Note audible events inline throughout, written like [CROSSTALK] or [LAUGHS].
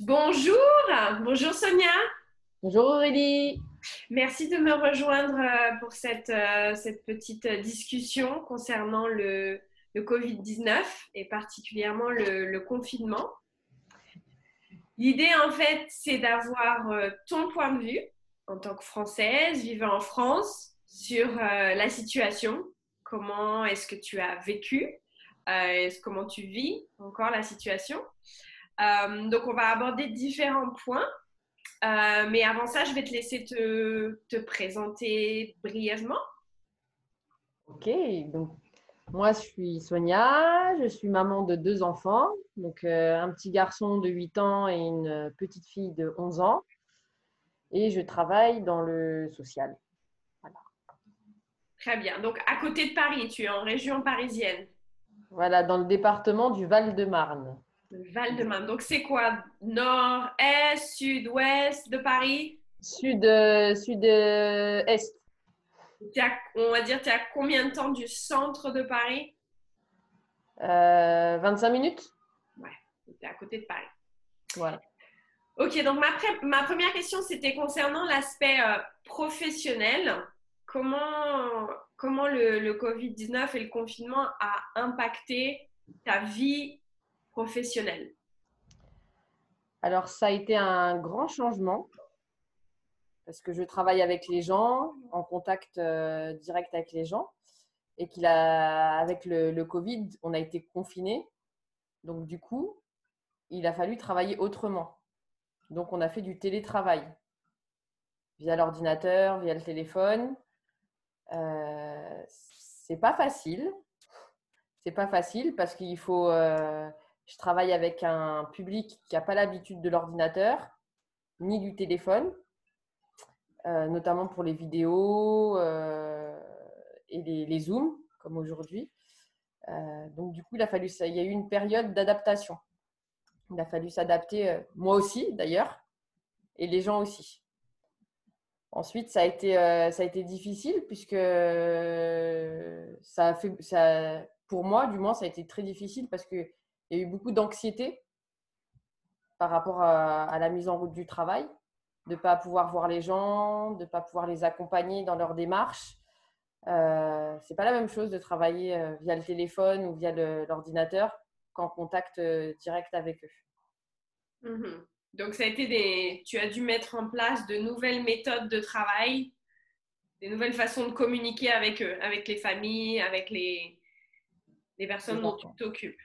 Bonjour, bonjour Sonia. Bonjour Aurélie. Merci de me rejoindre euh, pour cette, euh, cette petite discussion concernant le, le Covid-19 et particulièrement le, confinement. L'idée, en fait, c'est d'avoir euh, ton point de vue en tant que Française vivant en France sur la situation. Comment est-ce que tu as vécu Comment tu vis encore la situation? Euh, donc, on va aborder différents points. Euh, mais avant ça, je vais te laisser te, te présenter brièvement. Ok, donc moi je suis Sonia, je suis maman de deux enfants, donc euh, un petit garçon de 8 ans et une petite fille de 11 ans. Et je travaille dans le social. Voilà. Très bien. Donc à côté de Paris, tu es en région parisienne. Voilà, dans le département du Val-de-Marne. Val-de-Marne. Donc, c'est quoi? Nord, Est, Sud, Ouest de Paris? Sud, euh, Sud, euh, Est. on va dire, tu es à combien de temps du centre de Paris? 25 euh, minutes. Ouais, tu es à côté de Paris. Voilà. Ok, donc ma, ma première question, c'était concernant l'aspect professionnel. Comment, comment le, le Covid-19 et le confinement a impacté ta vie Alors, ça a été un grand changement parce que je travaille avec les gens, en contact euh, direct avec les gens, et qu'il a, avec le, Covid, on a été confinés. Donc, du coup, il a fallu travailler autrement. Donc, on a fait du télétravail via l'ordinateur, via le téléphone. Euh, c'est pas facile. C'est pas facile parce qu'il faut, euh, je travaille avec un public qui n'a pas l'habitude de l'ordinateur ni du téléphone, euh, notamment pour les vidéos euh, et les, zooms, comme aujourd'hui. Euh, donc, du coup, il a fallu, il y a eu une période d'adaptation. Il a fallu s'adapter, moi aussi d'ailleurs, et les gens aussi. Ensuite, ça a été, ça a été difficile puisque ça a fait, ça, pour moi, du moins, ça a été très difficile parce que il y a eu beaucoup d'anxiété par rapport à, la mise en route du travail, de ne pas pouvoir voir les gens, de ne pas pouvoir les accompagner dans leur démarche. Euh, c'est pas la même chose de travailler euh, via le téléphone ou via l'ordinateur qu'en contact euh, direct avec eux. Mmh Donc, ça a été des... tu as dû mettre en place de nouvelles méthodes de travail, des nouvelles façons de communiquer avec eux, avec les familles, avec les, les personnes dont tu t'occupes.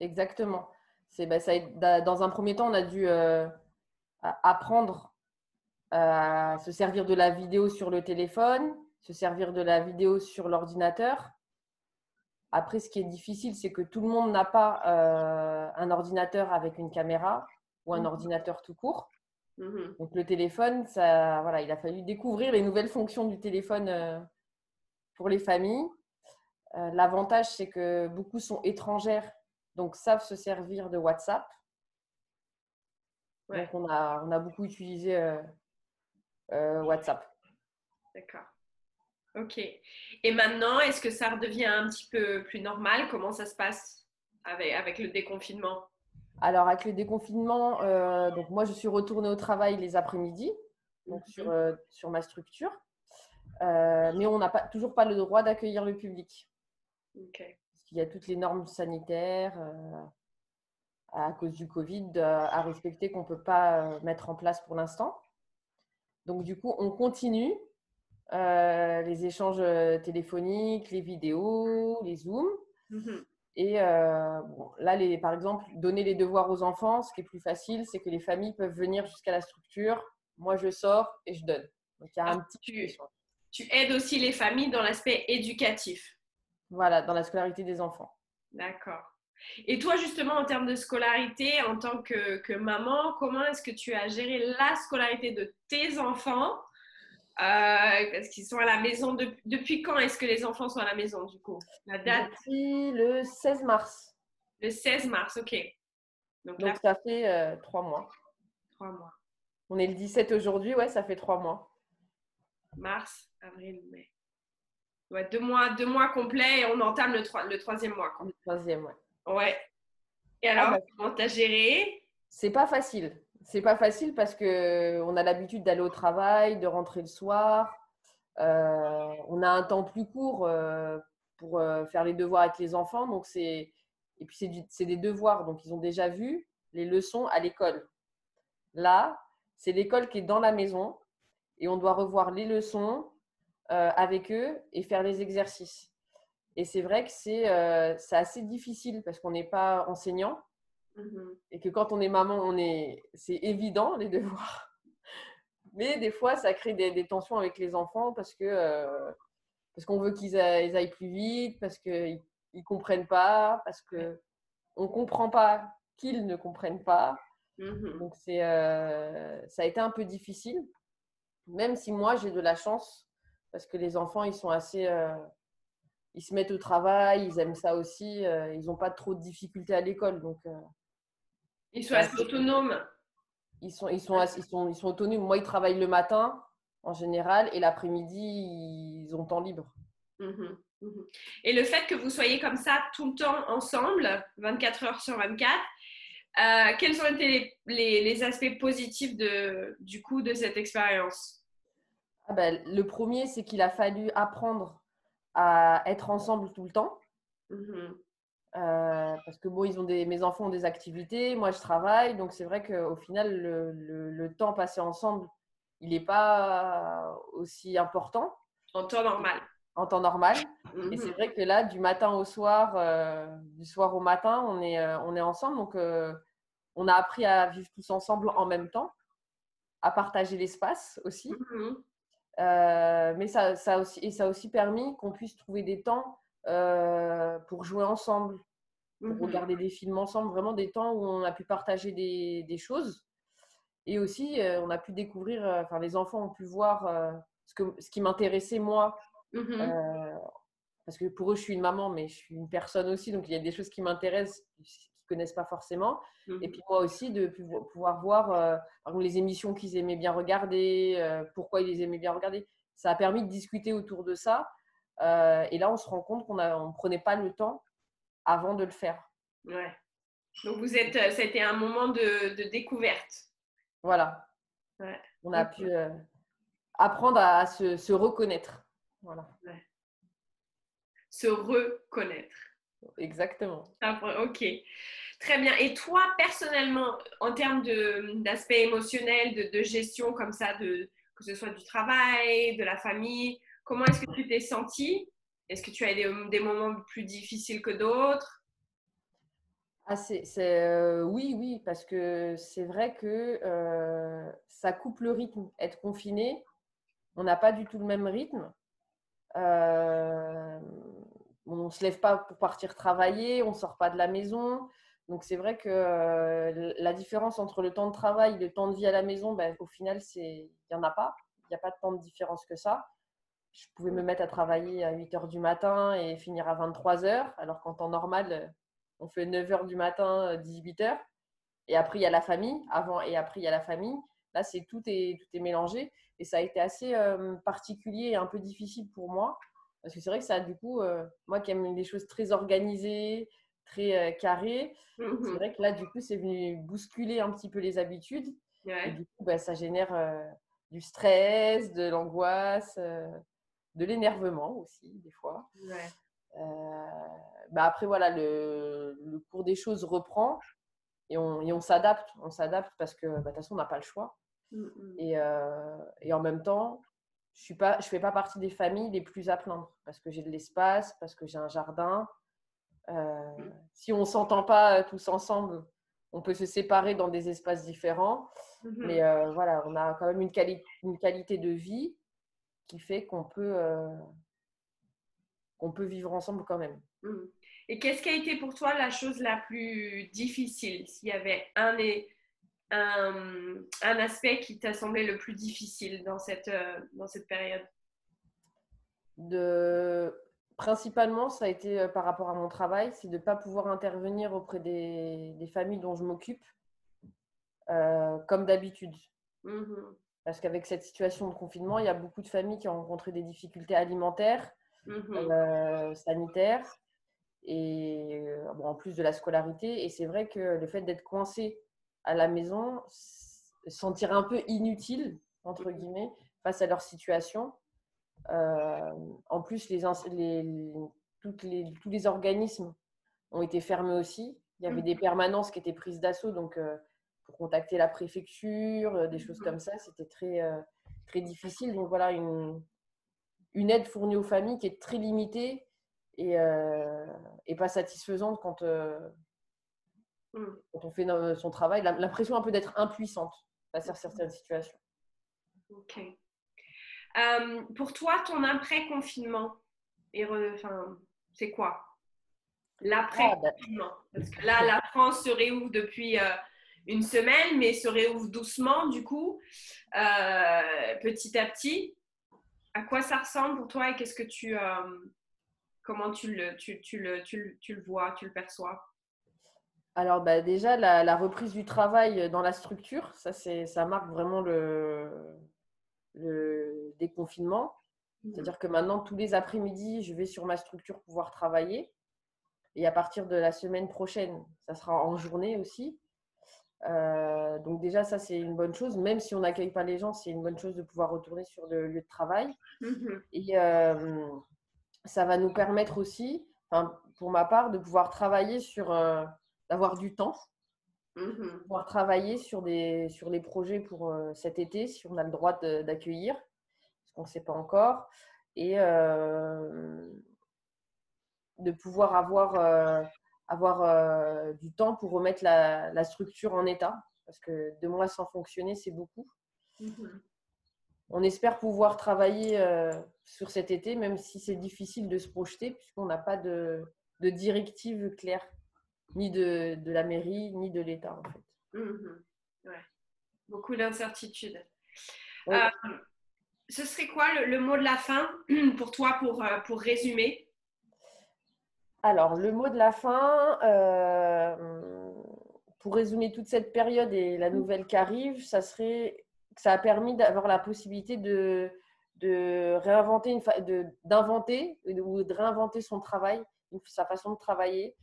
Exactement. C'est, bah, ça, dans un premier temps, on a dû euh, apprendre à se servir de la vidéo sur le téléphone, se servir de la vidéo sur l'ordinateur. Après, ce qui est difficile, c'est que tout le monde n'a pas euh, un ordinateur avec une caméra ou un mmh. ordinateur tout court. Mmh Donc le téléphone, ça, voilà, il a fallu découvrir les nouvelles fonctions du téléphone euh, pour les familles. L'avantage, c'est que beaucoup sont étrangères donc savent se servir de WhatsApp. Donc on a, on a beaucoup utilisé euh, euh, WhatsApp. D'accord. Ok. Et maintenant, est-ce que ça redevient un petit peu plus normal? Comment ça se passe avec, avec le déconfinement? Alors avec le déconfinement, euh, donc moi je suis retournée au travail les après-midi, donc mhm. sur, sur ma structure. mais on n'a pas, toujours pas le droit d'accueillir le public. Ok il y a toutes les normes sanitaires euh, à cause du Covid euh, à respecter qu'on ne peut pas euh, mettre en place pour l'instant. Donc, du coup, on continue les échanges téléphoniques, les vidéos, les Zooms. Mhm. Et là, les, par exemple, donner les devoirs aux enfants, ce qui est plus facile, c'est que les familles peuvent venir jusqu'à la structure. Moi, je sors et je donne. Donc, il y a un petit tu, tu aides aussi les familles dans l'aspect éducatif. Voilà, dans la scolarité des enfants. D'accord. Et toi, justement, en termes de scolarité, en tant que, maman, comment est-ce que tu as géré la scolarité de tes enfants euh, Parce qu'ils sont à la maison. depuis quand est-ce que les enfants sont à la maison, du coup? La date? Depuis le 16 mars. Le 16 mars, ok. Donc, ça fait euh, trois mois. Trois mois. On est le 17 aujourd'hui, ouais, ça fait trois mois. Mars, avril, mai deux mois, deux mois complets et on entame le, le troisième mois. Le troisième, ouais. Ouais. Et alors, ah, bah. comment tu as géré? C'est pas facile. C'est pas facile parce que on a l'habitude d'aller au travail, de rentrer le soir. Euh, on a un temps plus court euh, pour euh, faire les devoirs avec les enfants. Donc c'est et puis c'est des devoirs. Donc ils ont déjà vu les leçons à l'école. Là, c'est l'école qui est dans la maison et on doit revoir les leçons avec eux et faire les exercices. Et c'est vrai que c'est assez difficile parce qu'on n'est pas enseignant. Mmh et que quand on est maman, on est, c'est évident les devoirs. [LAUGHS] Mais des fois, ça crée des, tensions avec les enfants parce que euh, parce qu'on veut qu'ils aillent, plus vite, parce qu'ils ne comprennent pas, parce que on comprend pas qu'ils ne comprennent pas. Mmh Donc c'est euh, ça a été un peu difficile, même si moi j'ai de la chance parce que les enfants ils sont assez euh, ils se mettent au travail, ils aiment ça aussi, ils n'ont pas trop de difficultés à l'école donc ils sont assez autonomes. Ils sont, ils, sont, ils, sont, ils sont autonomes. Moi, ils travaillent le matin en général et l'après-midi, ils ont temps libre. Mhm, mhm. Et le fait que vous soyez comme ça tout le temps ensemble, 24 heures sur 24, euh, quels ont été les, les, aspects positifs de, du coup de cette expérience? Ah ben, Le premier, c'est qu'il a fallu apprendre à être ensemble tout le temps. Mhm. Euh, parce que bon, ils ont des, mes enfants ont des activités, moi je travaille, donc c'est vrai qu'au final, le, le, temps passé ensemble, il n'est pas aussi important. En temps normal. En temps normal. Et c'est mhm. vrai que là, du matin au soir, euh, du soir au matin, on est, euh, on est ensemble. Donc, on a appris à vivre tous ensemble en même temps, à partager l'espace aussi. Mhm. mais ça, ça aussi, et ça a aussi permis qu'on puisse trouver des temps euh, pour jouer ensemble, pour mmh regarder des films ensemble, vraiment des temps où on a pu partager des, des choses. Et aussi, euh, on a pu découvrir, euh, enfin, les enfants ont pu voir ce, que, ce qui m'intéressait moi. Mmh parce que pour eux, je suis une maman, mais je suis une personne aussi, donc il y a des choses qui m'intéressent, ne connaissent pas forcément. Mmh Et puis moi aussi, de pouvoir voir exemple, les émissions qu'ils aimaient bien regarder, pourquoi ils les aimaient bien regarder. Ça a permis de discuter autour de ça euh, et là, on se rend compte qu'on ne prenait pas le temps avant de le faire. Ouais. Donc, vous êtes, euh, c'était un moment de, de découverte. Voilà. Ouais. On a pu euh, apprendre à, se, se, reconnaître. Voilà. Ouais. Se reconnaître. Exactement. ok. Très bien. Et toi, personnellement, en termes d'aspect émotionnel, de, de, gestion comme ça, de, que ce soit du travail, de la famille, Comment est-ce que tu t'es sentie? Est-ce que tu as des, des, moments plus difficiles que d'autres? Ah, c'est, euh, oui, oui, parce que c'est vrai que euh, ça coupe le rythme. Être confiné, on n'a pas du tout le même rythme. Euh, on ne se lève pas pour partir travailler, on ne sort pas de la maison. Donc c'est vrai que la différence entre le temps de travail et le temps de vie à la maison, ben, au final, il n'y en a pas. Il n'y a pas de temps de différence que ça je pouvais me mettre à travailler à 8 heures du matin et finir à 23 heures, alors qu'en temps normal, on fait 9 heures du matin, 18 heures. Et après, il y a la famille, avant et après, il y a la famille. Là, c'est tout est, tout est mélangé. Et ça a été assez euh, particulier et un peu difficile pour moi. Parce que c'est vrai que ça, du coup, euh, moi qui aime des choses très organisées, très euh, carrées, mmh c'est vrai que là, du coup, c'est venu bousculer un petit peu les habitudes. Et du coup, bah, ça génère du stress, de l'angoisse de l'énervement aussi, des fois. Euh, bah après, voilà, le, le, cours des choses reprend et on, s'adapte. On s'adapte parce que, bah, de toute façon, on n'a pas le choix. Mm, mm. Et, euh, et, en même temps, je ne je fais pas partie des familles les plus à plaindre parce que j'ai de l'espace, parce que j'ai un jardin. Euh, si on ne s'entend pas tous ensemble, on peut se séparer dans des espaces différents. Mm-hmm. Mais voilà, on a quand même une, une qualité de vie qui fait qu'on peut, euh, peut vivre ensemble quand même. Mmh. Et qu'est-ce qui a été pour toi la chose la plus difficile? S'il y avait un, un, un aspect qui t'a semblé le plus difficile dans cette, euh, dans cette période? De... Principalement, ça a été euh, par rapport à mon travail, c'est de ne pas pouvoir intervenir auprès des, des familles dont je m'occupe comme d'habitude. Mmh parce qu'avec cette situation de confinement, il y a beaucoup de familles qui ont rencontré des difficultés alimentaires, mmh euh, sanitaires, et euh, bon, en plus de la scolarité. Et c'est vrai que le fait d'être coincé à la maison se sentir un peu inutiles, entre guillemets, face à leur situation. Euh, en plus, les, les, toutes les, tous les organismes ont été fermés aussi. Il y avait des permanences qui étaient prises d'assaut, donc euh, pour contacter la préfecture, euh, des choses comme ça, c'était très, très difficile. Donc voilà, une, une aide fournie aux familles qui est très limitée et, et pas satisfaisante quand, mmh. quand on fait son travail. L'impression un peu d'être impuissante face à certaines situations. Ok. Euh, pour toi, ton après-confinement, enfin, c'est quoi? L'après-confinement ah, ben. Parce que là, la France se réouvre depuis euh, une semaine, mais se réouvre doucement, du coup, euh, petit à petit. À quoi ça ressemble pour toi et qu'est-ce que tu, comment tu le, tu, tu, le, tu, tu le vois, tu le perçois? Alors bah, déjà, la, la, reprise du travail dans la structure, ça, ça marque vraiment le, le déconfinement. Mmh. C'est-à-dire que maintenant, tous les après-midi, je vais sur ma structure pouvoir travailler. Et à partir de la semaine prochaine, ça sera en journée aussi. Euh, donc déjà, ça, c'est une bonne chose. Même si on n'accueille pas les gens, c'est une bonne chose de pouvoir retourner sur le lieu de travail. Mmh Et euh, ça va nous permettre aussi, pour ma part, de pouvoir travailler sur, euh, d'avoir du temps Mmh pouvoir travailler sur, des, sur les projets pour euh, cet été, si on a le droit d'accueillir, parce qu'on ne sait pas encore, et euh, de pouvoir avoir, euh, avoir du temps pour remettre la, la, structure en état, parce que deux mois sans fonctionner, c'est beaucoup. Mmh on espère pouvoir travailler sur cet été, même si c'est difficile de se projeter, puisqu'on n'a pas de, de directive claire ni de, de, la mairie, ni de l'État, en fait. Mhm. ouais. Beaucoup d'incertitudes. Euh, ce serait quoi le, mot de la fin [CLEARS THROAT] pour toi, pour, euh, pour résumer? Alors, le mot de la fin, euh, pour résumer toute cette période et la nouvelle qui arrive, ça serait que ça a permis d'avoir la possibilité de, de réinventer, une d'inventer ou de réinventer son travail, sa façon de travailler,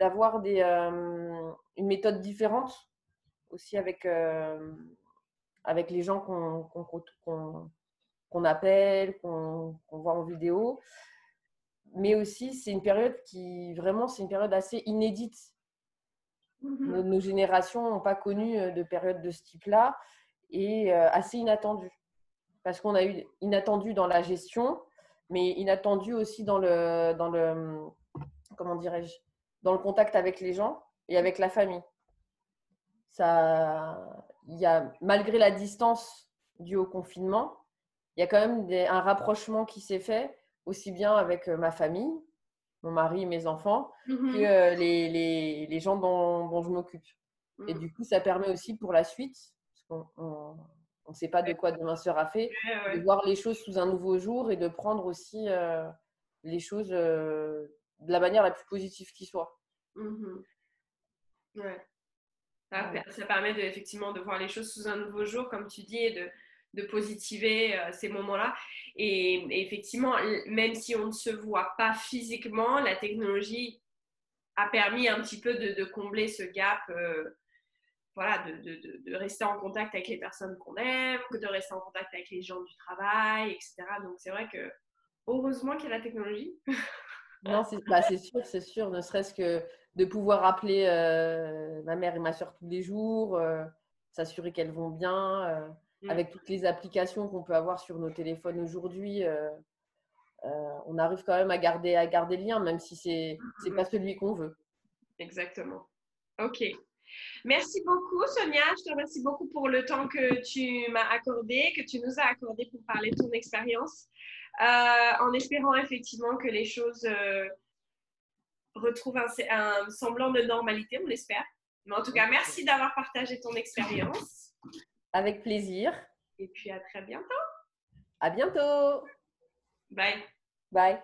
d'avoir euh, une méthode différente aussi avec, euh, avec les gens qu'on appelle, qu'on voit en vidéo. Mais aussi, c'est une période qui, vraiment, c'est une période assez inédite. Mm-hmm. Nos, générations n'ont pas connu euh, de période de ce type-là et assez inattendue. Parce qu'on a eu inattendu dans la gestion, mais inattendu aussi dans le, dans le comment dirais-je, dans le contact avec les gens et avec la famille. Ça, y a, malgré la distance due au confinement, il y a quand même un rapprochement qui s'est fait, aussi bien avec euh, ma famille, mon mari, mes enfants, mm-hmm. que euh, les, les, les, gens dont, dont je m'occupe. Et mm. du coup, ça permet aussi pour la suite, parce qu'on ne sera pas de quoi demain sera fait, de voir les choses sous un nouveau jour et de prendre aussi euh, les choses de la manière la plus positive qui soit. Mmh ouais. Ça, permet de, effectivement de voir les choses sous un nouveau jour, comme tu dis, et de, de positiver euh, ces moments-là. Et, effectivement, même si on ne se voit pas physiquement, la technologie a permis un petit peu de, combler ce gap. Euh, voilà, de, de, rester en contact avec les personnes qu'on aime, de rester en contact avec les gens du travail, etc. Donc c'est vrai que heureusement qu'il y a la technologie. [LAUGHS] Non, bah, c'est sûr, c'est sûr. Ne serait-ce que de pouvoir appeler euh, ma mère et ma soeur tous les jours, euh, s'assurer qu'elles vont bien, euh, mm. avec toutes les applications qu'on peut avoir sur nos téléphones aujourd'hui. on arrive quand même à garder, à garder le lien, même si c'est n'est pas celui qu'on veut. Exactement. OK. Merci beaucoup, Sonia. Je te remercie beaucoup pour le temps que tu m'as accordé, que tu nous as accordé pour parler de ton expérience. Euh, en espérant effectivement que les choses euh, retrouvent un, semblant de normalité, on l'espère. Mais en tout cas, merci d'avoir partagé ton expérience. Avec plaisir. Et puis à très bientôt. À bientôt. Bye. Bye.